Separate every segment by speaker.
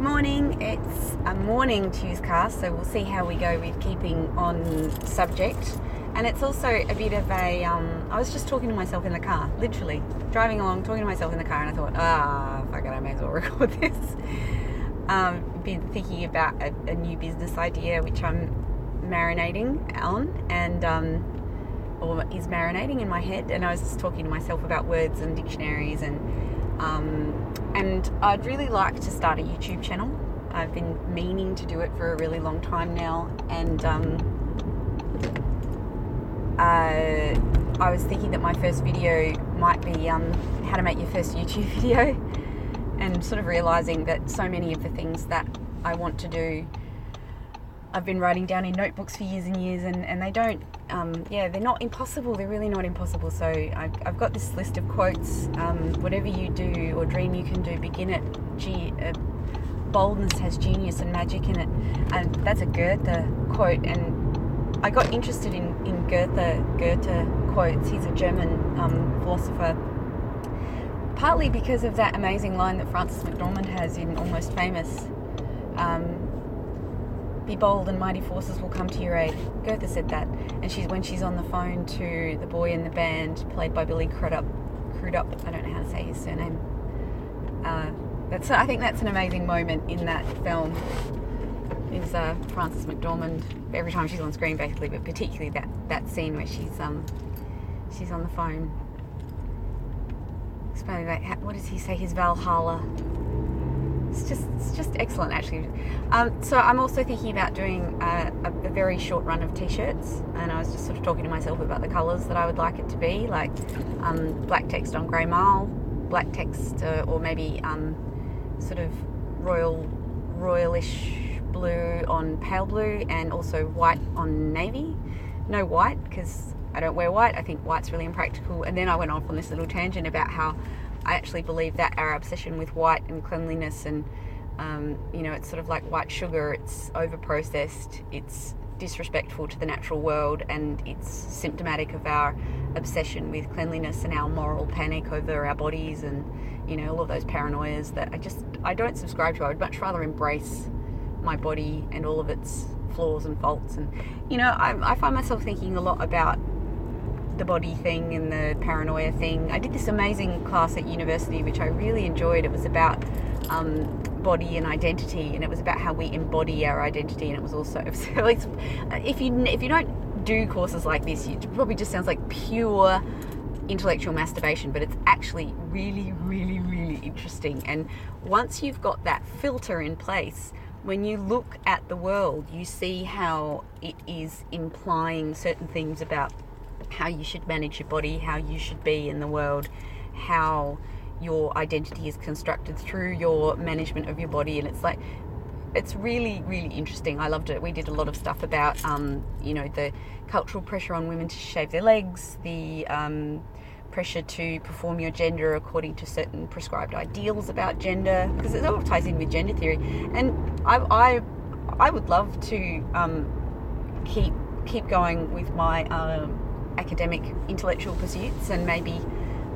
Speaker 1: Morning. It's a morning Tuescast, so we'll see how we go with keeping on subject. And it's also a bit of a. Um, I was just talking to myself in the car, literally driving along, talking to myself in the car, and I thought, ah, fuck it, I may as well record this. Um, been thinking about a, a new business idea which I'm marinating on, and um, or is marinating in my head. And I was just talking to myself about words and dictionaries and um, and I'd really like to start a YouTube channel. I've been meaning to do it for a really long time now, and um, uh, I was thinking that my first video might be um, how to make your first YouTube video, and sort of realizing that so many of the things that I want to do I've been writing down in notebooks for years and years, and, and they don't, um, yeah, they're not impossible. They're really not impossible. So I, have got this list of quotes. Um, whatever you do or dream you can do, begin it. Uh, boldness has genius and magic in it. And that's a Goethe quote. And I got interested in, in Goethe, Goethe quotes. He's a German um, philosopher. Partly because of that amazing line that Frances McDormand has in Almost Famous. Um, be bold and mighty forces will come to your aid. Goethe said that. And she's when she's on the phone to the boy in the band, played by Billy Crudup, Crudup, I don't know how to say his surname. Uh, that's I think that's an amazing moment in that film. Is uh, Frances McDormand every time she's on screen, basically, but particularly that that scene where she's um she's on the phone. Explaining like what does he say? His Valhalla it's just it's just excellent actually. Um, so I'm also thinking about doing a, a, a, very short run of t-shirts, and I was just sort of talking to myself about the colours that I would like it to be, like um, black text on grey marl, black text, uh, or maybe um, sort of royal royalish blue on pale blue, and also white on navy. No white because I don't wear white. I think white's really impractical. And then I went off on this little tangent about how I actually believe that our obsession with white and cleanliness and um, you know, it's sort of like white sugar. It's over processed. It's disrespectful to the natural world, and it's symptomatic of our obsession with cleanliness and our moral panic over our bodies, and you know, all of those paranoias that I just I don't subscribe to. I would much rather embrace my body and all of its flaws and faults. And you know, I, I find myself thinking a lot about the body thing and the paranoia thing. I did this amazing class at university, which I really enjoyed. It was about um, body and identity, and it was about how we embody our identity. And it was also so if you if you don't do courses like this, it probably just sounds like pure intellectual masturbation, but it's actually really, really, really interesting. And once you've got that filter in place, when you look at the world, you see how it is implying certain things about how you should manage your body, how you should be in the world, how your identity is constructed through your management of your body. And it's like, it's really, really interesting. I loved it. We did a lot of stuff about, um, you know, the cultural pressure on women to shave their legs, the um, pressure to perform your gender according to certain prescribed ideals about gender, because it all ties in with gender theory. And I, I, I would love to um, keep keep going with my um, academic intellectual pursuits and maybe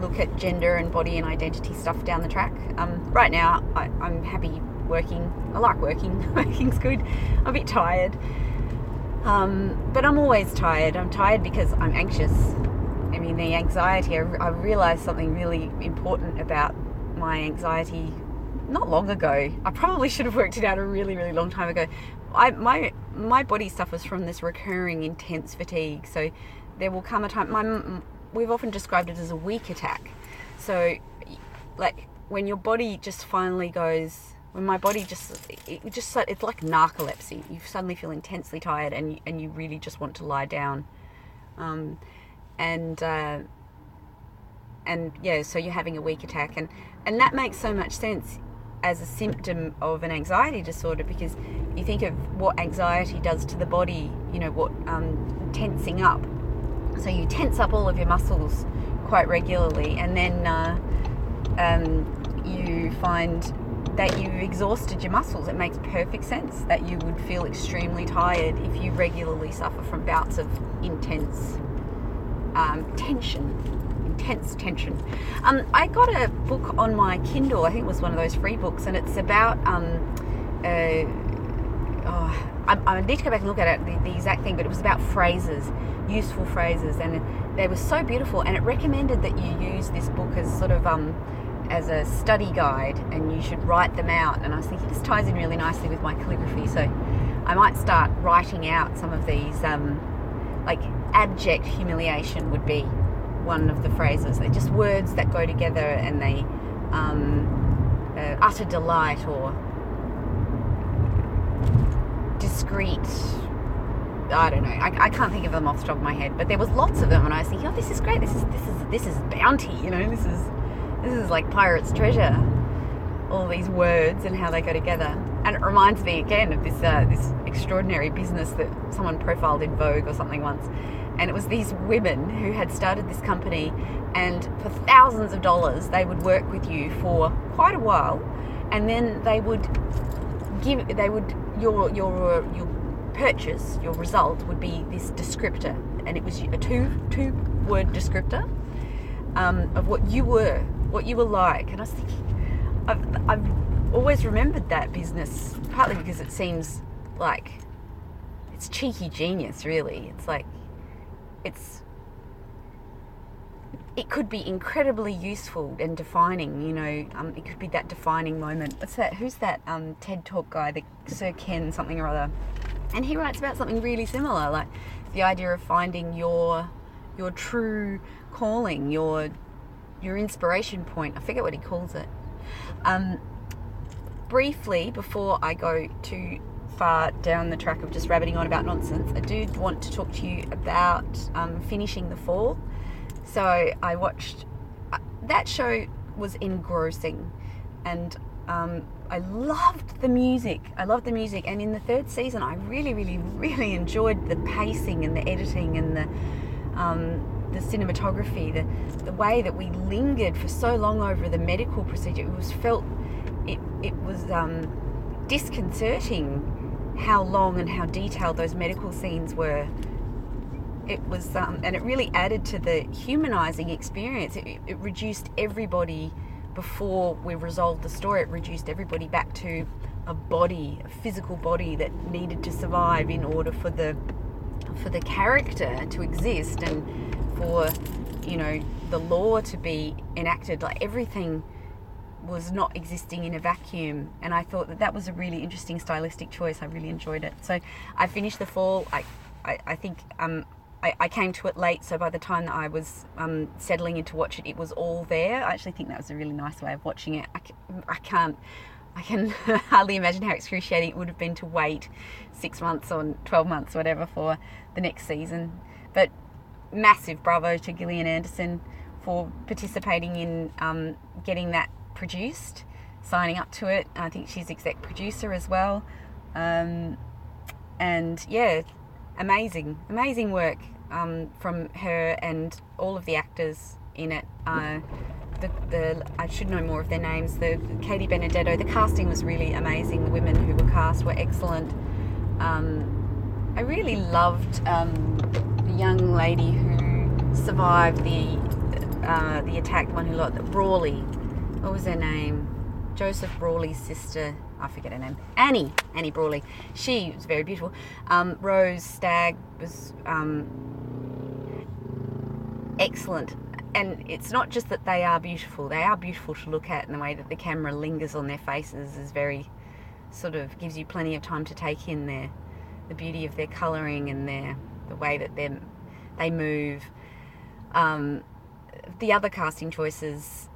Speaker 1: look at gender and body and identity stuff down the track. Um, right now, I, am happy working. I like working. Working's good. I'm a bit tired. Um, but I'm always tired. I'm tired because I'm anxious. I mean, the anxiety, I, I realized something really important about my anxiety not long ago. I probably should have worked it out a really, really long time ago. I, my my body suffers from this recurring intense fatigue. So there will come a time. My, we've often described it as a weak attack. So, like when your body just finally goes, when my body just, it just it's like narcolepsy. You suddenly feel intensely tired, and and you really just want to lie down, um, and uh, and yeah, so you're having a weak attack, and and that makes so much sense as a symptom of an anxiety disorder because you think of what anxiety does to the body, you know, what um, tensing up so you tense up all of your muscles quite regularly, and then uh, um, you find that you've exhausted your muscles. It makes perfect sense that you would feel extremely tired if you regularly suffer from bouts of intense um, tension. Intense tension. Um, I got a book on my Kindle. I think it was one of those free books, and it's about um, uh, oh, I, I, need to go back and look at it, the, the, exact thing, but it was about phrases, useful phrases, and they were so beautiful. And it recommended that you use this book as sort of um, as a study guide, and you should write them out. And I was thinking this ties in really nicely with my calligraphy, so I might start writing out some of these, um, like abject humiliation would be one of the phrases. They're just words that go together, and they um, uh, utter delight or discreet. I don't know. I, I can't think of them off the top of my head, but there was lots of them, and I was thinking, oh, this is great. This is this is this is bounty. You know, this is this is like pirate's treasure. All these words and how they go together, and it reminds me again of this uh, this extraordinary business that someone profiled in Vogue or something once, and it was these women who had started this company, and for thousands of dollars they would work with you for quite a while, and then they would give they would your your your purchase your result would be this descriptor. And it was a two two word descriptor um, of what you were what you were like. And I was thinking I've, I've always remembered that business partly because it seems like it's cheeky genius really. It's like it's it could be incredibly useful and defining. You know, um, it could be that defining moment. What's that? Who's that um, TED Talk guy? The Sir Ken something or other, and he writes about something really similar, like the idea of finding your your true calling, your your inspiration point. I forget what he calls it. Um, briefly, before I go too far down the track of just rabbiting on about nonsense, I do want to talk to you about um, finishing the fall so I watched uh, that show was engrossing, and um, I loved the music. I loved the music, and in the third season, I really, really, really enjoyed the pacing and the editing and the um, the cinematography, the the way that we lingered for so long over the medical procedure. It was felt it it was um, disconcerting how long and how detailed those medical scenes were it was um, and it really added to the humanizing experience. It, it, reduced everybody before we resolved the story. It reduced everybody back to a body a physical body that needed to survive in order for the for the character to exist and for you know the law to be enacted. Like everything was not existing in a vacuum and i thought that that was a really interesting stylistic choice. I really enjoyed it. So i finished the fall. I I, I think um, I, I, came to it late, so by the time that I was um, settling in to watch it, it was all there. I actually think that was a really nice way of watching it. I, I can't, I can hardly imagine how excruciating it would have been to wait six months or 12 months, or whatever, for the next season. But massive bravo to Gillian Anderson for participating in um, getting that produced, signing up to it. I think she's exec producer as well. Um, and yeah, amazing, amazing work um, from her and all of the actors in it. Uh, the, the, I should know more of their names. The Katie Benedetto. The casting was really amazing. The women who were cast were excellent. Um, I really loved um, the young lady who survived the uh, the attack. The one who lost Brawley. What was her name? Joseph Brawley's sister. I forget her name. Annie. Annie Brawley. She was very beautiful. Um, Rose Stagg was um, excellent. And it's not just that they are beautiful, they are beautiful to look at, and the way that the camera lingers on their faces is very sort of gives you plenty of time to take in their the beauty of their colouring and their the way that they they move. Um, the other casting choices,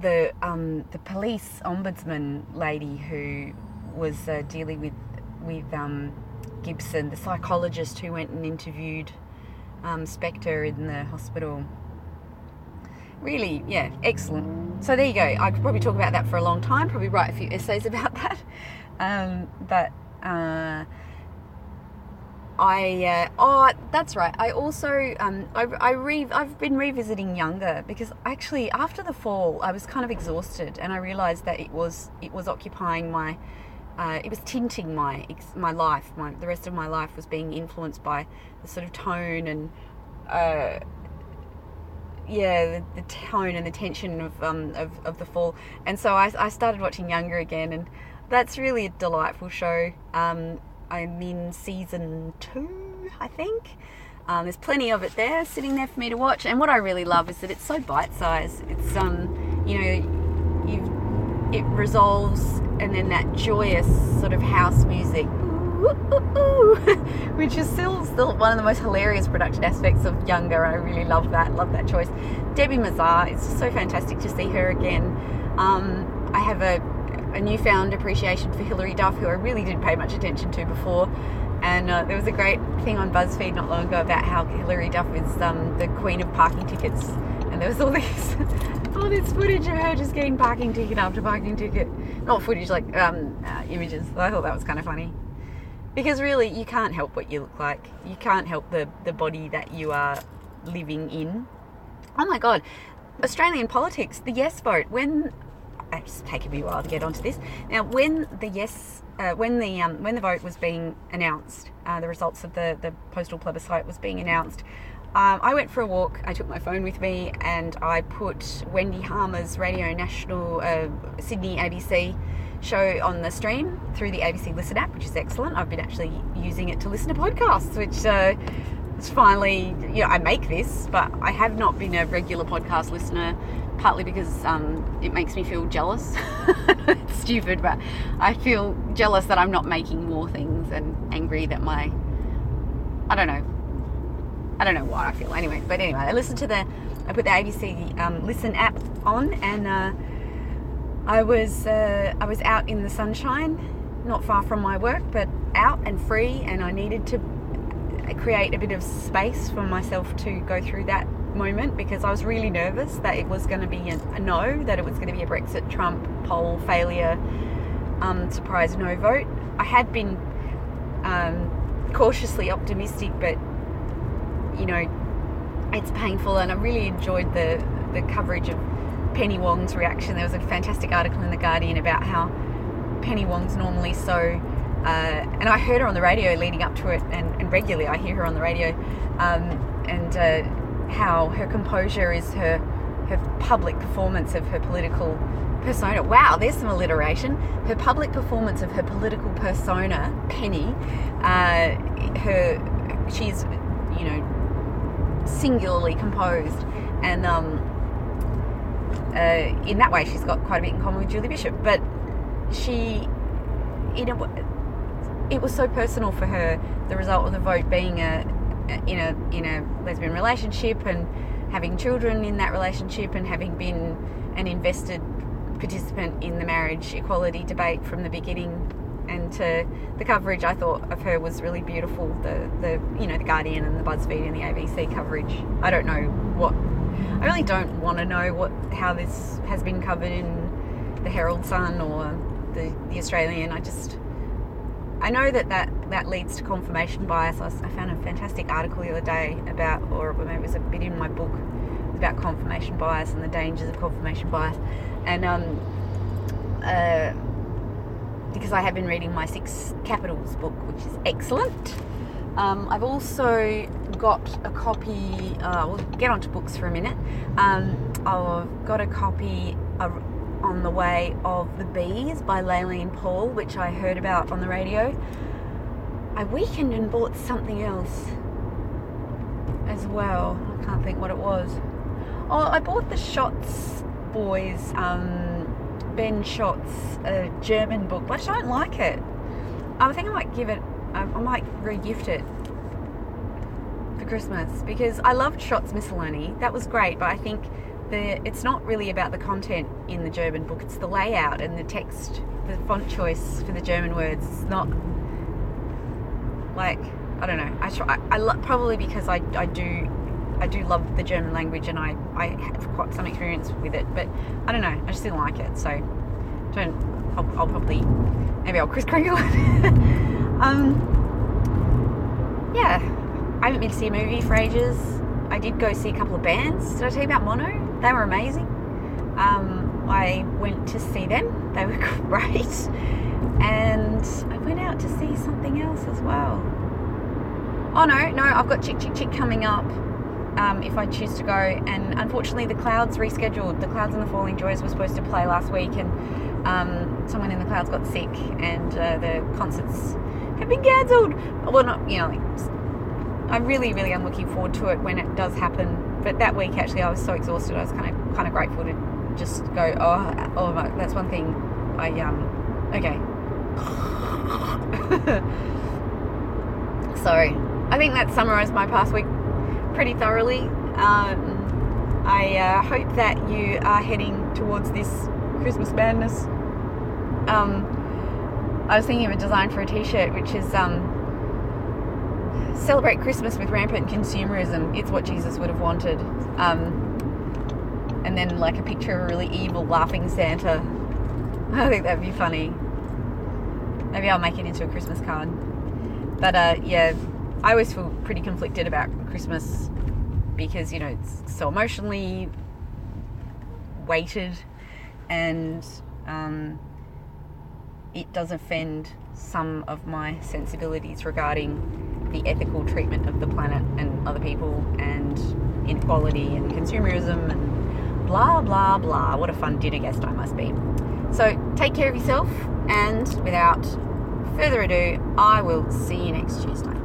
Speaker 1: the um, the police ombudsman lady who was uh, dealing with with um, Gibson, the psychologist who went and interviewed um, Spector in the hospital. Really, yeah, excellent. So there you go. I could probably talk about that for a long time. Probably write a few essays about that. Um, but uh, I uh, oh that's right. I also um, I, I re- I've been revisiting Younger because actually after the fall I was kind of exhausted and I realised that it was it was occupying my uh, it was tinting my my life. My the rest of my life was being influenced by the sort of tone and uh, yeah, the, the, tone and the tension of, um, of of the fall. And so I, I started watching Younger again, and that's really a delightful show. Um, I'm in season two, I think. Um, there's plenty of it there, sitting there for me to watch. And what I really love is that it's so bite-sized. It's um, you know, you it resolves, and then that joyous sort of house music, which is still still one of the most hilarious production aspects of Younger. I really love that. Love that choice. Debbie Mazar. It's so fantastic to see her again. Um, I have a a newfound appreciation for Hilary Duff, who I really didn't pay much attention to before. And uh, there was a great thing on BuzzFeed not long ago about how Hilary Duff is um, the queen of parking tickets. And there was all all this footage of her just getting parking ticket after parking ticket. Not footage, like um, uh, images. I thought that was kind of funny. Because really, you can't help what you look like. You can't help the, the body that you are living in. Oh my God. Australian politics, the yes vote. When it's taken me a while to get onto this. Now, when the yes, uh, when the um, when the vote was being announced, uh, the results of the the postal plebiscite was being announced. Um, I went for a walk. I took my phone with me, and I put Wendy Harmer's Radio National uh, Sydney ABC show on the stream through the ABC Listen app, which is excellent. I've been actually using it to listen to podcasts, which uh, is finally, you know, I make this, but I have not been a regular podcast listener partly because um, it makes me feel jealous. it's stupid, but I feel jealous that I'm not making more things and angry that my. I don't know. I don't know why I feel anyway. But anyway, I listened to the. I put the ABC um, Listen app on and uh, I was uh, I was out in the sunshine, not far from my work, but out and free, and I needed to create a bit of space for myself to go through that moment because I was really nervous that it was going to be a, no, that it was going to be a Brexit Trump poll failure, um, surprise no vote. I had been um, cautiously optimistic, but you know, it's painful, and I really enjoyed the the coverage of Penny Wong's reaction. There was a fantastic article in the Guardian about how Penny Wong's normally so. Uh, and I heard her on the radio leading up to it, and, and regularly I hear her on the radio. Um, and uh, how her composure is her her public performance of her political persona. Wow, there's some alliteration. Her public performance of her political persona, Penny, uh, her she's you know singularly composed, and um, uh, in that way she's got quite a bit in common with Julie Bishop. But she, you know, it was so personal for her. The result of the vote being a in a in a lesbian relationship and having children in that relationship and having been an invested participant in the marriage equality debate from the beginning and to the coverage I thought of her was really beautiful the the you know the Guardian and the BuzzFeed and the ABC coverage I don't know what I really don't want to know what how this has been covered in the Herald Sun or the the Australian I just I know that, that that leads to confirmation bias. I, I found a fantastic article the other day about, or maybe it was a bit in my book, about confirmation bias and the dangers of confirmation bias. And um, uh, because I have been reading my Six Capitals book, which is excellent. Um, I've also got a copy, uh, we'll get onto books for a minute. Um, I've got a copy, on the Way of the Bees by Layleen Paul, which I heard about on the radio. I weakened and bought something else as well. I can't think what it was. Oh, I bought the Shots Boys, um, Ben Schott's a German book, but I don't like it. I think I might give it, I might re-gift it for Christmas because I loved Schott's Miscellany. That was great, but I think the it's not really about the content in the German book. It's the layout and the text, the font choice for the German words. It's not like I don't know. I. I, I probably because I, I do I do love the German language and I I have quite some experience with it. But I don't know. I just didn't like it. So don't. I'll, I'll probably maybe I'll Kris Kringle um. Yeah, I haven't been to see a movie for ages. I did go see a couple of bands. Did I tell you about Mono? They were amazing. Um, I went to see them. They were great. And I went out to see something else as well. Oh no, no, I've got Chick Chick Chick coming up um, if I choose to go. And unfortunately, the Clouds rescheduled. The Clouds and the Falling Joys were supposed to play last week, and um, someone in the Clouds got sick, and uh, the concerts have been cancelled. Well, not you know. I really, really am looking forward to it when it does happen. But that week, actually, I was so exhausted. I was kind of, kind of grateful to just go. Oh, oh, that's one thing. I um, okay. Sorry. I think that summarised my past week pretty thoroughly. Um, I uh, hope that you are heading towards this Christmas madness. Um, I was thinking of a design for a T-shirt, which is um, "Celebrate Christmas with rampant consumerism." It's what Jesus would have wanted. Um, and then like a picture of a really evil laughing Santa. I think that'd be funny. Maybe I'll make it into a Christmas card. But uh, yeah, I always feel pretty conflicted about Christmas because you know it's so emotionally weighted and um, it does offend some of my sensibilities regarding the ethical treatment of the planet and other people and inequality and consumerism and blah blah blah. What a fun dinner guest I must be. So take care of yourself and without further ado, I will see you next Tuesday.